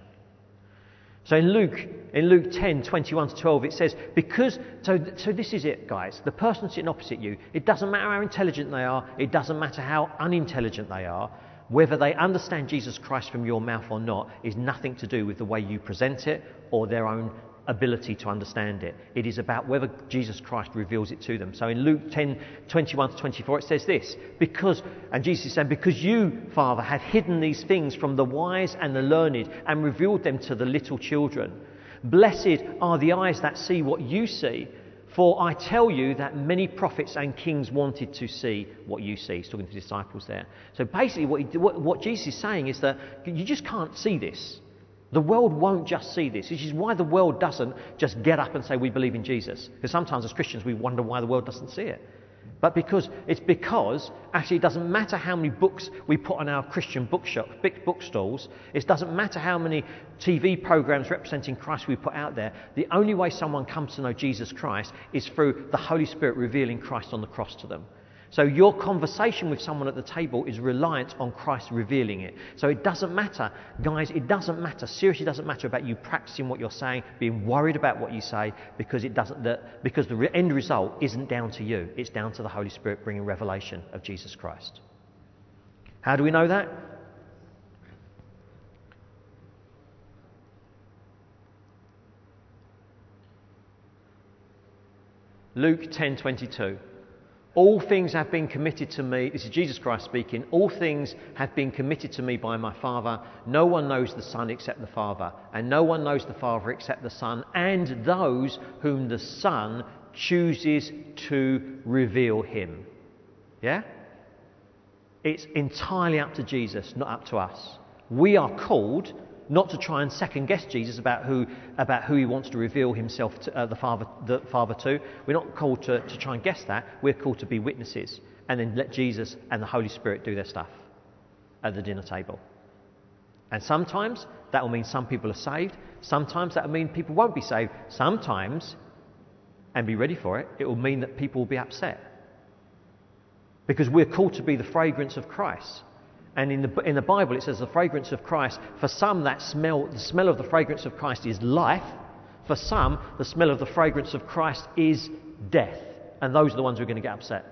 S1: So in Luke, in Luke 10, 21 to 12, it says, because, so, so this is it, guys. The person sitting opposite you, it doesn't matter how intelligent they are, it doesn't matter how unintelligent they are, whether they understand Jesus Christ from your mouth or not is nothing to do with the way you present it or their own ability to understand it. It is about whether Jesus Christ reveals it to them. So in Luke 10 21 to 24, it says this because, and Jesus saying, because you, Father, have hidden these things from the wise and the learned and revealed them to the little children. Blessed are the eyes that see what you see. For I tell you that many prophets and kings wanted to see what you see. He's talking to the disciples there. So basically, what, he, what, what Jesus is saying is that you just can't see this. The world won't just see this, which is why the world doesn't just get up and say, We believe in Jesus. Because sometimes as Christians we wonder why the world doesn't see it. But because it's because actually it doesn't matter how many books we put on our Christian bookshop, big bookstalls, it doesn't matter how many TV programs representing Christ we put out there. The only way someone comes to know Jesus Christ is through the Holy Spirit revealing Christ on the cross to them. So your conversation with someone at the table is reliant on Christ revealing it. So it doesn't matter, guys, it doesn't matter, seriously doesn't matter about you practicing what you're saying, being worried about what you say, because it doesn't, the, because the end result isn't down to you. It's down to the Holy Spirit bringing revelation of Jesus Christ. How do we know that? Luke 10:22 all things have been committed to me. This is Jesus Christ speaking. All things have been committed to me by my Father. No one knows the Son except the Father, and no one knows the Father except the Son, and those whom the Son chooses to reveal him. Yeah? It's entirely up to Jesus, not up to us. We are called not to try and second guess Jesus about who, about who he wants to reveal himself to uh, the, Father, the Father to. We're not called to, to try and guess that. We're called to be witnesses and then let Jesus and the Holy Spirit do their stuff at the dinner table. And sometimes that will mean some people are saved. Sometimes that will mean people won't be saved. Sometimes, and be ready for it, it will mean that people will be upset. Because we're called to be the fragrance of Christ. And in the, in the Bible, it says the fragrance of Christ, for some, that smell, the smell of the fragrance of Christ is life. For some, the smell of the fragrance of Christ is death. And those are the ones who are going to get upset.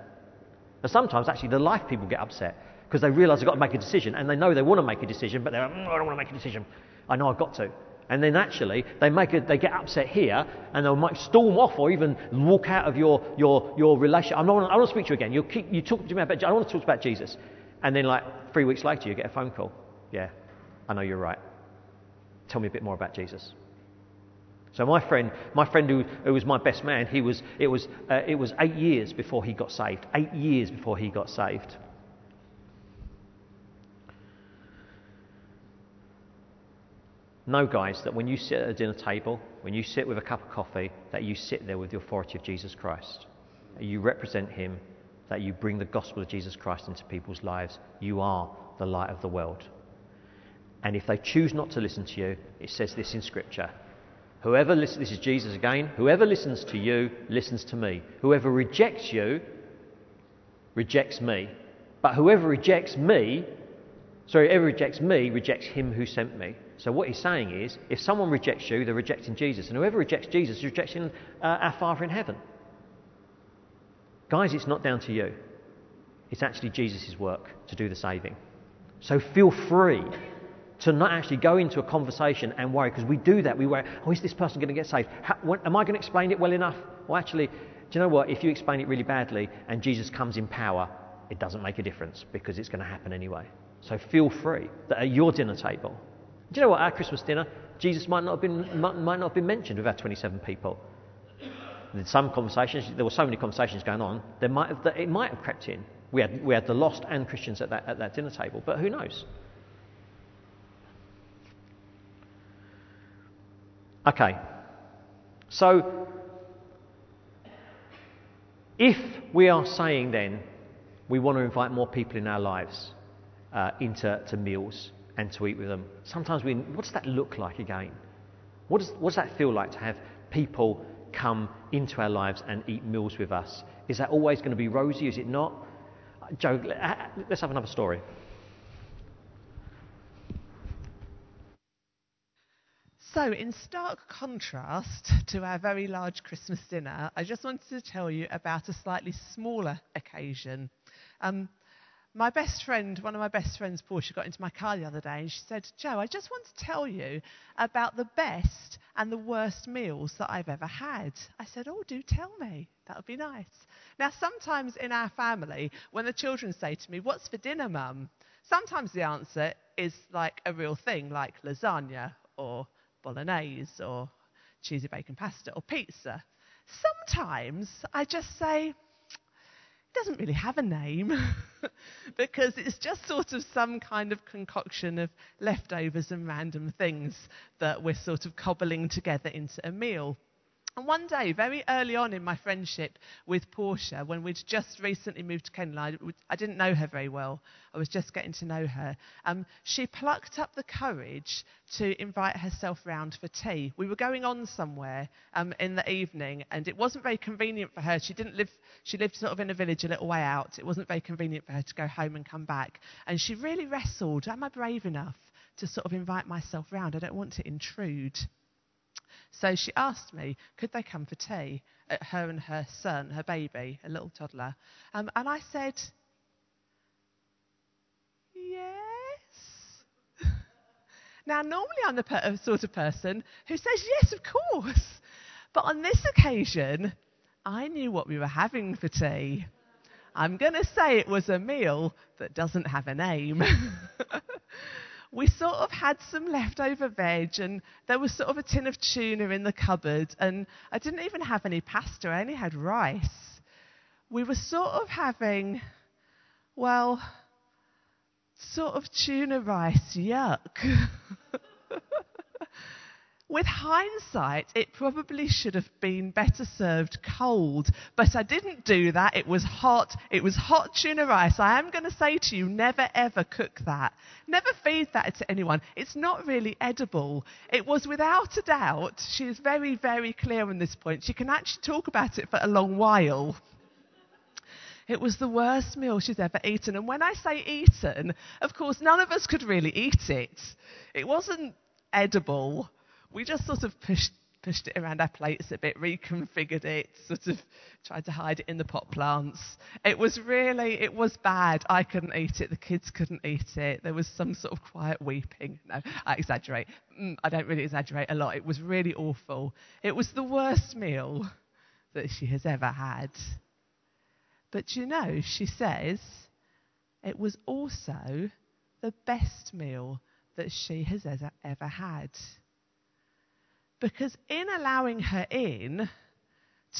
S1: And sometimes, actually, the life people get upset because they realize they've got to make a decision and they know they want to make a decision, but they're like, mm, I don't want to make a decision. I know I've got to. And then actually, they, make a, they get upset here and they might storm off or even walk out of your, your, your relationship. I don't want to speak to you again. You, keep, you talk to me about, I don't want to talk about Jesus. And then, like, three weeks later, you get a phone call. Yeah, I know you're right. Tell me a bit more about Jesus. So my friend, my friend who, who was my best man, he was, it, was, uh, it was eight years before he got saved. Eight years before he got saved. Know, guys, that when you sit at a dinner table, when you sit with a cup of coffee, that you sit there with the authority of Jesus Christ. You represent him that you bring the gospel of Jesus Christ into people's lives. You are the light of the world. And if they choose not to listen to you, it says this in Scripture. Whoever listens, this is Jesus again, whoever listens to you listens to me. Whoever rejects you rejects me. But whoever rejects me, sorry, whoever rejects me rejects him who sent me. So, what he's saying is if someone rejects you, they're rejecting Jesus. And whoever rejects Jesus is rejecting uh, our Father in heaven. Guys, it's not down to you, it's actually Jesus' work to do the saving. So, feel free to not actually go into a conversation and worry, because we do that. We worry, oh, is this person going to get saved? How, what, am I going to explain it well enough? Well, actually, do you know what? If you explain it really badly and Jesus comes in power, it doesn't make a difference because it's going to happen anyway. So feel free that at your dinner table, do you know what? Our Christmas dinner, Jesus might not have been, might, might not have been mentioned with our 27 people. Some conversations, there were so many conversations going on, there might have, it might have crept in. We had, we had the lost and Christians at that, at that dinner table, but who knows? Okay, so if we are saying then we want to invite more people in our lives uh, into to meals and to eat with them, sometimes we, what does that look like again? What does, what does that feel like to have people come into our lives and eat meals with us? Is that always going to be rosy? Is it not? Joe, let's have another story.
S2: So, in stark contrast to our very large Christmas dinner, I just wanted to tell you about a slightly smaller occasion. Um, my best friend, one of my best friends, Portia, got into my car the other day and she said, Joe, I just want to tell you about the best and the worst meals that I've ever had. I said, Oh, do tell me. That would be nice. Now, sometimes in our family, when the children say to me, What's for dinner, mum? Sometimes the answer is like a real thing, like lasagna or bolognese or cheesy bacon pasta or pizza. Sometimes I just say, doesn't really have a name because it's just sort of some kind of concoction of leftovers and random things that we're sort of cobbling together into a meal. And one day, very early on in my friendship with Portia, when we'd just recently moved to Kenilworth, I, I didn't know her very well. I was just getting to know her. Um, she plucked up the courage to invite herself round for tea. We were going on somewhere um, in the evening, and it wasn't very convenient for her. She didn't live. She lived sort of in a village a little way out. It wasn't very convenient for her to go home and come back. And she really wrestled. Am I brave enough to sort of invite myself round? I don't want to intrude. So she asked me, could they come for tea? Her and her son, her baby, a little toddler. Um, and I said, yes. now, normally I'm the per- sort of person who says, yes, of course. But on this occasion, I knew what we were having for tea. I'm going to say it was a meal that doesn't have a name. we sort of had some leftover veg, and there was sort of a tin of tuna in the cupboard, and I didn't even have any pasta, I only had rice. We were sort of having, well, sort of tuna rice, yuck. With hindsight, it probably should have been better served cold, but I didn't do that. It was hot. It was hot tuna rice. I am going to say to you, never ever cook that. Never feed that to anyone. It's not really edible. It was without a doubt, she is very, very clear on this point. She can actually talk about it for a long while. It was the worst meal she's ever eaten. And when I say eaten, of course, none of us could really eat it. It wasn't edible we just sort of pushed pushed it around our plates a bit, reconfigured it, sort of tried to hide it in the pot plants. It was really, it was bad. I couldn't eat it. The kids couldn't eat it. There was some sort of quiet weeping. No, I exaggerate. Mm, I don't really exaggerate a lot. It was really awful. It was the worst meal that she has ever had. But you know, she says it was also the best meal that she has ever had. Because in allowing her in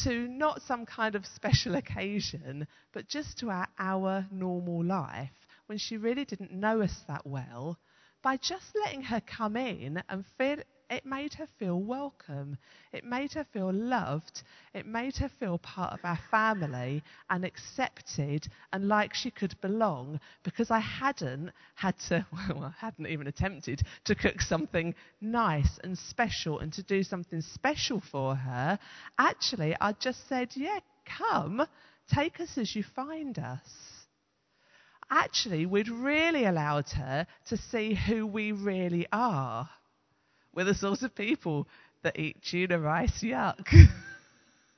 S2: to not some kind of special occasion, but just to our, our normal life, when she really didn't know us that well, by just letting her come in and feel it made her feel welcome. It made her feel loved. It made her feel part of our family and accepted and like she could belong because I hadn't had to, well, I hadn't even attempted to cook something nice and special and to do something special for her. Actually, I just said, yeah, come, take us as you find us actually, we'd really allowed her to see who we really are. We're the sort of people that eat tuna rice, yuck.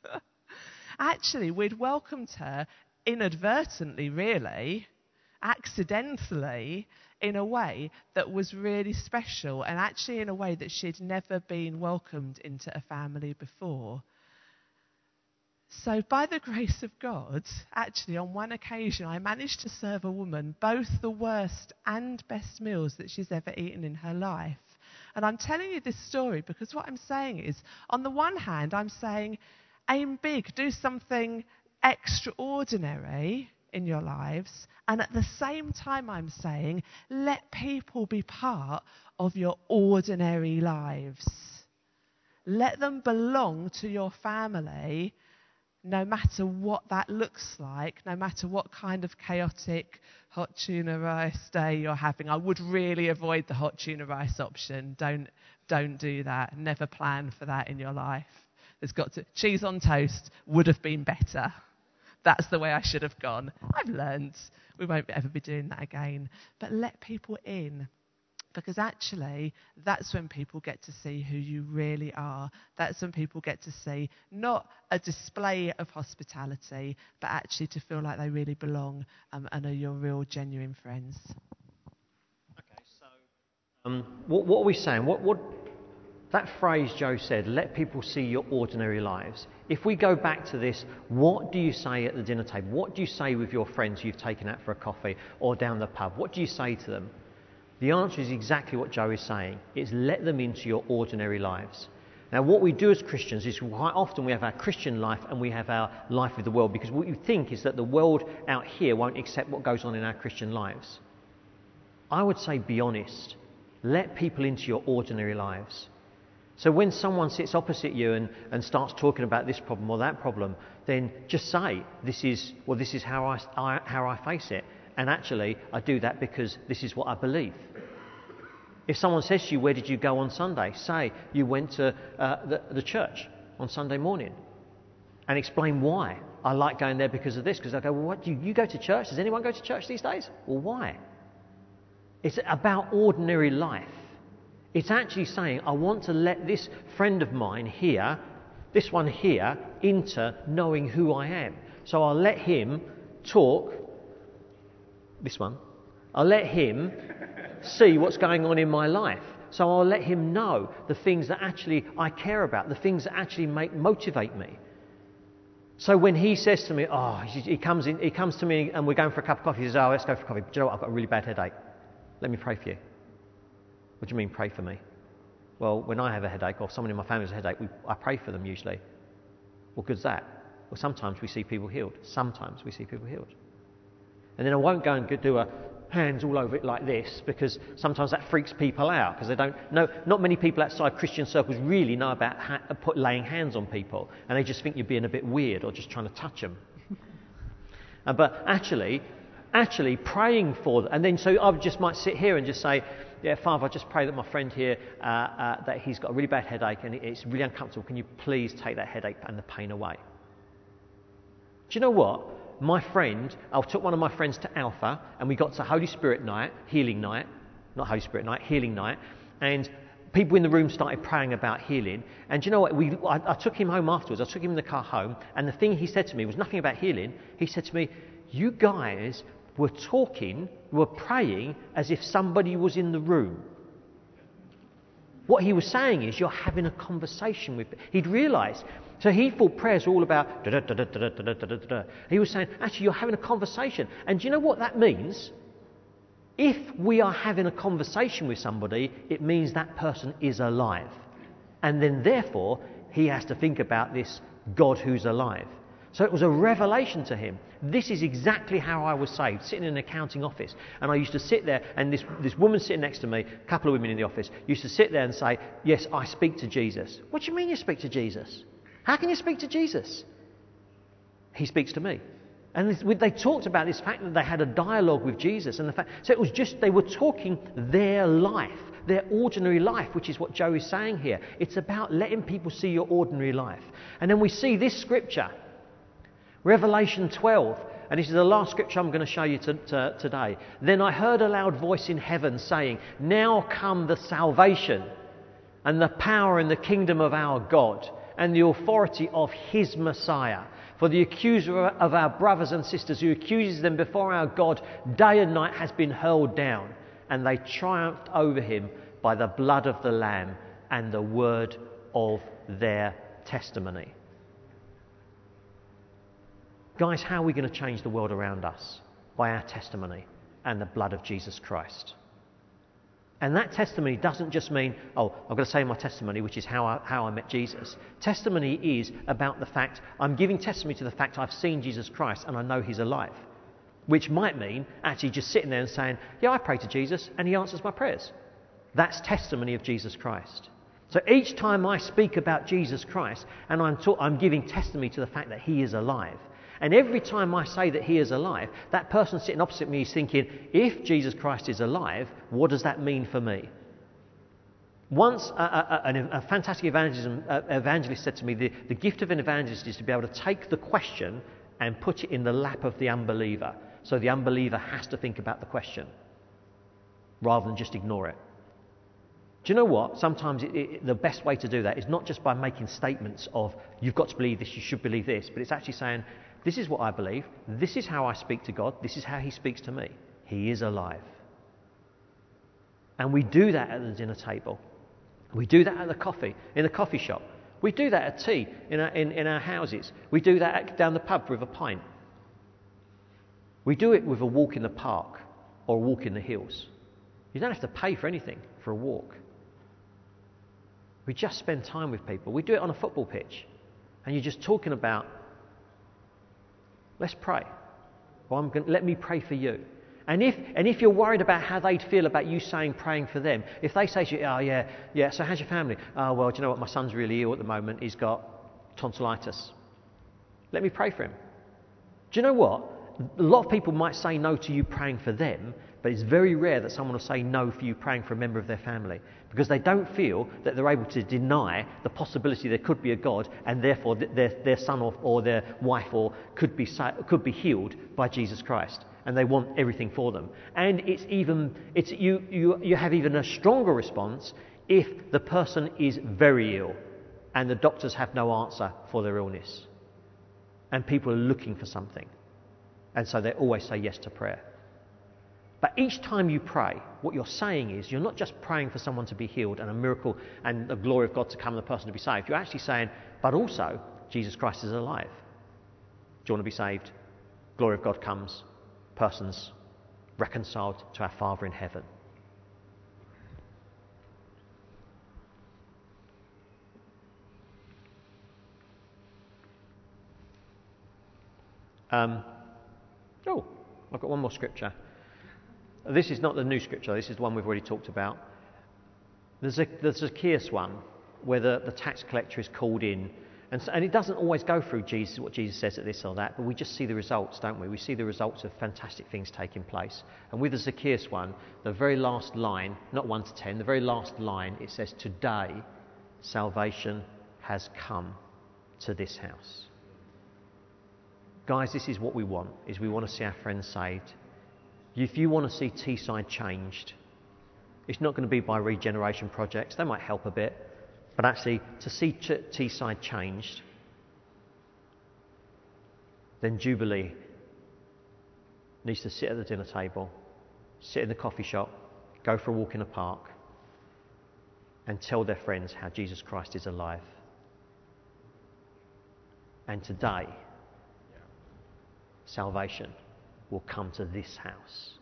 S2: Actually, we'd welcomed her inadvertently, really, accidentally, in a way that was really special, and actually in a way that she'd never been welcomed into a family before. So, by the grace of God, actually, on one occasion, I managed to serve a woman both the worst and best meals that she's ever eaten in her life. And I'm telling you this story because what I'm saying is, on the one hand, I'm saying, aim big, do something extraordinary in your lives. And at the same time, I'm saying, let people be part of your ordinary lives. Let them belong to your family no matter what that looks like, no matter what kind of chaotic hot tuna rice day you're having. I would really avoid the hot tuna rice option. Don't, don't do that. Never plan for that in your life. There's got to, cheese on toast would have been better. That's the way I should have gone. I've learned. We won't ever be doing that again. But let people in because actually that's when people get to see who you really are. That's when people get to see not a display of hospitality, but actually to feel like they really belong um, and are your real, genuine friends.
S1: Okay, so um, what, what, are we saying? What, what, that phrase Joe said, let people see your ordinary lives. If we go back to this, what do you say at the dinner table? What do you say with your friends you've taken out for a coffee or down the pub? What do you say to them? The answer is exactly what Joe is saying. It's let them into your ordinary lives. Now, what we do as Christians is quite often we have our Christian life and we have our life with the world because what you think is that the world out here won't accept what goes on in our Christian lives. I would say be honest. Let people into your ordinary lives. So when someone sits opposite you and, and starts talking about this problem or that problem, then just say, this is, well, this is how I, I, how I face it. And actually, I do that because this is what I believe. If someone says to you, Where did you go on Sunday? Say, You went to uh, the, the church on Sunday morning. And explain why. I like going there because of this. Because I go, Well, what do you, you go to church? Does anyone go to church these days? Well, why? It's about ordinary life. It's actually saying, I want to let this friend of mine here, this one here, into knowing who I am. So I'll let him talk, this one, I'll let him see what's going on in my life. So I'll let him know the things that actually I care about, the things that actually make, motivate me. So when he says to me, oh, he comes, in, he comes to me and we're going for a cup of coffee, he says, oh, let's go for coffee. Do you know what? I've got a really bad headache. Let me pray for you. What do you mean, pray for me? Well, when I have a headache or someone in my family has a headache, we, I pray for them usually. What good's that? Well, sometimes we see people healed. Sometimes we see people healed. And then I won't go and do a hands all over it like this because sometimes that freaks people out because they don't know. Not many people outside Christian circles really know about ha- put, laying hands on people and they just think you're being a bit weird or just trying to touch them. uh, but actually, actually praying for them, and then so I just might sit here and just say, yeah, Father, I just pray that my friend here, uh, uh, that he's got a really bad headache and it's really uncomfortable. Can you please take that headache and the pain away? Do you know what? My friend, I took one of my friends to Alpha, and we got to Holy Spirit night, healing night, not Holy Spirit night, healing night, and people in the room started praying about healing. And you know what? We, I, I took him home afterwards. I took him in the car home, and the thing he said to me was nothing about healing. He said to me, "You guys were talking, were praying as if somebody was in the room." What he was saying is, you're having a conversation with. He'd realised so he thought prayers were all about He was saying, actually, you're having a conversation. And do you know what that means? If we are having a conversation with somebody, it means that person is alive. And then, therefore, he has to think about this God who's alive. So it was a revelation to him. This is exactly how I was saved, sitting in an accounting office. And I used to sit there, and this, this woman sitting next to me, a couple of women in the office, used to sit there and say, Yes, I speak to Jesus. What do you mean you speak to Jesus? How can you speak to Jesus? He speaks to me. And they talked about this fact that they had a dialogue with Jesus, and the fact so it was just they were talking their life, their ordinary life, which is what Joe is saying here. It's about letting people see your ordinary life. And then we see this scripture, Revelation 12, and this is the last scripture I'm going to show you to, to, today. Then I heard a loud voice in heaven saying, Now come the salvation and the power and the kingdom of our God and the authority of his Messiah. For the accuser of our brothers and sisters who accuses them before our God day and night has been hurled down, and they triumphed over him by the blood of the Lamb and the word of their testimony. Guys, how are we going to change the world around us? By our testimony and the blood of Jesus Christ. And that testimony doesn't just mean, oh, I've got to say my testimony, which is how I, how I met Jesus. Testimony is about the fact, I'm giving testimony to the fact I've seen Jesus Christ and I know he's alive. Which might mean actually just sitting there and saying, yeah, I pray to Jesus and he answers my prayers. That's testimony of Jesus Christ. So each time I speak about Jesus Christ and I'm, ta- I'm giving testimony to the fact that he is alive, and every time I say that he is alive, that person sitting opposite me is thinking, if Jesus Christ is alive, what does that mean for me? Once a, a, a, a fantastic uh, evangelist said to me, the, the gift of an evangelist is to be able to take the question and put it in the lap of the unbeliever. So the unbeliever has to think about the question rather than just ignore it. Do you know what? Sometimes it, it, the best way to do that is not just by making statements of, you've got to believe this, you should believe this, but it's actually saying, this is what I believe. This is how I speak to God. This is how He speaks to me. He is alive. And we do that at the dinner table. We do that at the coffee, in the coffee shop. We do that at tea in our, in, in our houses. We do that at, down the pub with a pint. We do it with a walk in the park or a walk in the hills. You don't have to pay for anything for a walk. We just spend time with people. We do it on a football pitch. And you're just talking about Let's pray. Well, I'm gonna let me pray for you. And if, and if you're worried about how they'd feel about you saying praying for them, if they say to you, oh, yeah, yeah, so how's your family? Oh, well, do you know what? My son's really ill at the moment. He's got tonsillitis. Let me pray for him. Do you know what? A lot of people might say no to you praying for them, but it's very rare that someone will say no for you praying for a member of their family because they don't feel that they're able to deny the possibility there could be a God and therefore their, their son or, or their wife or could be, could be healed by Jesus Christ. And they want everything for them. And it's even, it's, you, you, you have even a stronger response if the person is very ill and the doctors have no answer for their illness. And people are looking for something. And so they always say yes to prayer. But each time you pray, what you're saying is you're not just praying for someone to be healed and a miracle and the glory of God to come and the person to be saved. You're actually saying, but also, Jesus Christ is alive. Do you want to be saved? Glory of God comes, persons reconciled to our Father in heaven. Um, oh, I've got one more scripture. This is not the new scripture, this is the one we've already talked about. There's a, the Zacchaeus one, where the, the tax collector is called in. And, so, and it doesn't always go through Jesus, what Jesus says at this or that, but we just see the results, don't we? We see the results of fantastic things taking place. And with the Zacchaeus one, the very last line, not 1 to 10, the very last line, it says, Today salvation has come to this house. Guys, this is what we want, is we want to see our friends saved. If you want to see Teesside changed, it's not going to be by regeneration projects. They might help a bit. But actually, to see t- Teesside changed, then Jubilee needs to sit at the dinner table, sit in the coffee shop, go for a walk in the park, and tell their friends how Jesus Christ is alive. And today, salvation will come to this house.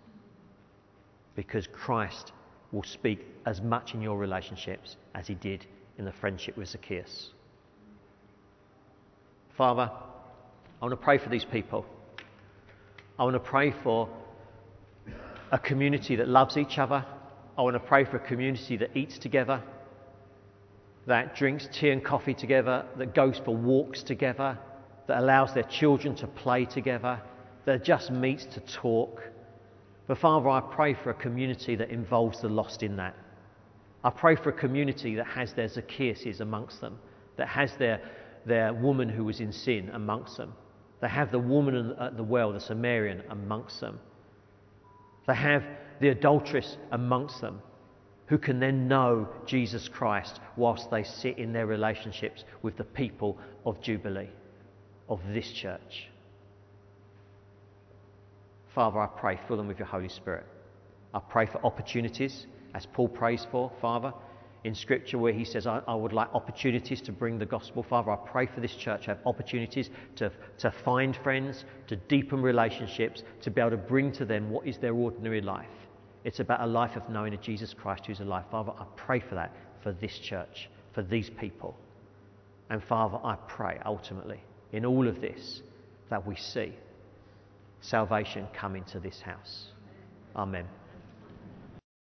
S1: Because Christ will speak as much in your relationships as he did in the friendship with Zacchaeus. Father, I want to pray for these people. I want to pray for a community that loves each other. I want to pray for a community that eats together, that drinks tea and coffee together, that goes for walks together, that allows their children to play together, that just meets to talk. But Father, I pray for a community that involves the lost in that. I pray for a community that has their Zacchaeuses amongst them, that has their, their woman who was in sin amongst them. They have the woman at the well, the Samaritan, amongst them. They have the adulteress amongst them, who can then know Jesus Christ whilst they sit in their relationships with the people of Jubilee, of this church. Father, I pray, fill them with your Holy Spirit. I pray for opportunities, as Paul prays for, Father, in Scripture where he says, I, I, would like opportunities to bring the gospel. Father, I pray for this church to have opportunities to, to find friends, to deepen relationships, to be able to bring to them what is their ordinary life. It's about a life of knowing a Jesus Christ who's alive. Father, I pray for that for this church, for these people. And Father, I pray ultimately in all of this that we see salvation come into this house. Amen.